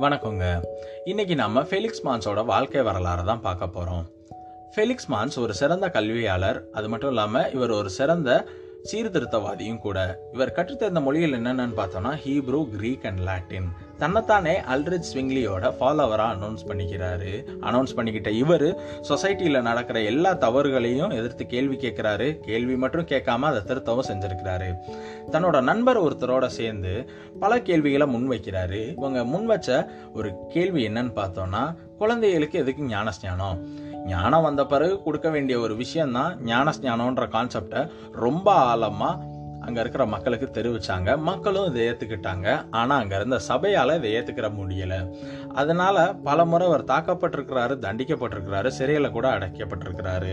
வணக்கங்க. இன்னைக்கு நம்ம ஃபெலிக்ஸ் மான்ஸோட வாழ்க்கை வரலாறு தான் பார்க்க போகிறோம் ஃபெலிக்ஸ் மான்ஸ் ஒரு சிறந்த கல்வியாளர் அது மட்டும் இல்லாமல் இவர் ஒரு சிறந்த சீர்திருத்தவாதியும் கூட. இவர் கற்றுத்தந்த மொழிகள் என்னென்னு பார்த்தோம்னா ஹீப்ரூ கிரீக் அண்ட் லாட்டின். தன்னைத்தானே அல்ரிச் ஸ்விங்லியோட ஃபாலோவராக அனௌன்ஸ் பண்ணிக்கிறாரு. அனௌன்ஸ் பண்ணிக்கிட்ட இவர் சொசைட்டியில் நடக்கிற எல்லா தவறுகளையும் எதிர்த்து கேள்வி கேட்குறாரு. கேள்வி மட்டும் கேட்காம அதை திருத்தவும் செஞ்சிருக்கிறாரு. தன்னோட நண்பர் ஒருத்தரோட சேர்ந்து பல கேள்விகளை முன்வைக்கிறாரு இவங்க முன் வச்ச ஒரு கேள்வி என்னன்னு பார்த்தோம்னா குழந்தைகளுக்கு எதுக்கு ஞானஸ்ஞானம் ஞானம் வந்த பிறகு கொடுக்க வேண்டிய ஒரு விஷயம்தான் ஞானஸ்ஞானம்ன்ற கான்செப்டை ரொம்ப ஆழமாக அங்கே இருக்கிற மக்களுக்கு தெரிவித்தாங்க மக்களும் இதை ஏற்றுக்கிட்டாங்க ஆனால் அங்கே இருந்த சபையால் இதை ஏற்றுக்கிற முடியலை. அதனால பல முறை அவர் தாக்கப்பட்டிருக்கிறாரு தண்டிக்கப்பட்டிருக்கிறாரு சிறையில் கூட அடைக்கப்பட்டிருக்கிறாரு.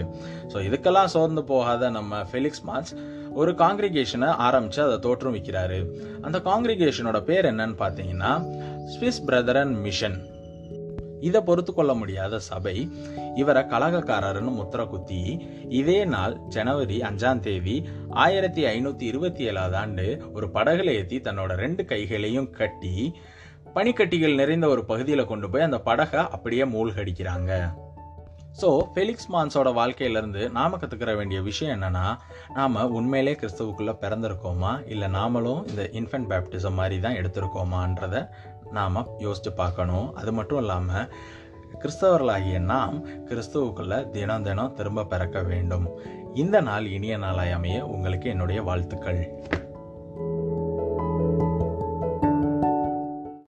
ஸோ இதுக்கெல்லாம் சோர்ந்து போகாத நம்ம ஃபெலிக்ஸ் மார்ஸ் ஒரு காங்கிரிகேஷனை ஆரம்பித்து அதை தோற்றுவிக்கிறாரு. அந்த காங்கிரிகேஷனோட பேர் என்னன்னு பார்த்தீங்கன்னா ஸ்விஸ் பிரதரன் மிஷன் இதை பொறுத்து கொள்ள முடியாத சபை இவரை கலகக்காரர்னு முத்திர குத்தி இதே நாள் ஜனவரி அஞ்சாம் தேதி ஆயிரத்தி ஐநூத்தி இருபத்தி ஏழாவது ஆண்டு ஒரு படகுல ஏற்றி தன்னோட ரெண்டு கைகளையும் கட்டி பனிக்கட்டிகள் நிறைந்த ஒரு பகுதியில் கொண்டு போய் அந்த படகை அப்படியே மூழ்கடிக்கிறாங்க. ஸோ ஃபெலிக்ஸ் மான்ஸோட வாழ்க்கையிலேருந்து நாம் கற்றுக்கிற வேண்டிய விஷயம் என்னென்னா நாம் உண்மையிலே கிறிஸ்துவுக்குள்ளே பிறந்திருக்கோமா? இல்லை நாமளும் இந்த இன்ஃபென்ட் பேப்டிசம் மாதிரி தான் எடுத்திருக்கோமான்றதை நாம் யோசித்து பார்க்கணும். அது மட்டும் இல்லாமல் கிறிஸ்தவர்களாகிய நாம் கிறிஸ்துவுக்குள்ள தினம் தினம் திரும்ப பிறக்க வேண்டும். இந்த நாள் இனிய நாளாய் அமைய உங்களுக்கு என்னுடைய வாழ்த்துக்கள்.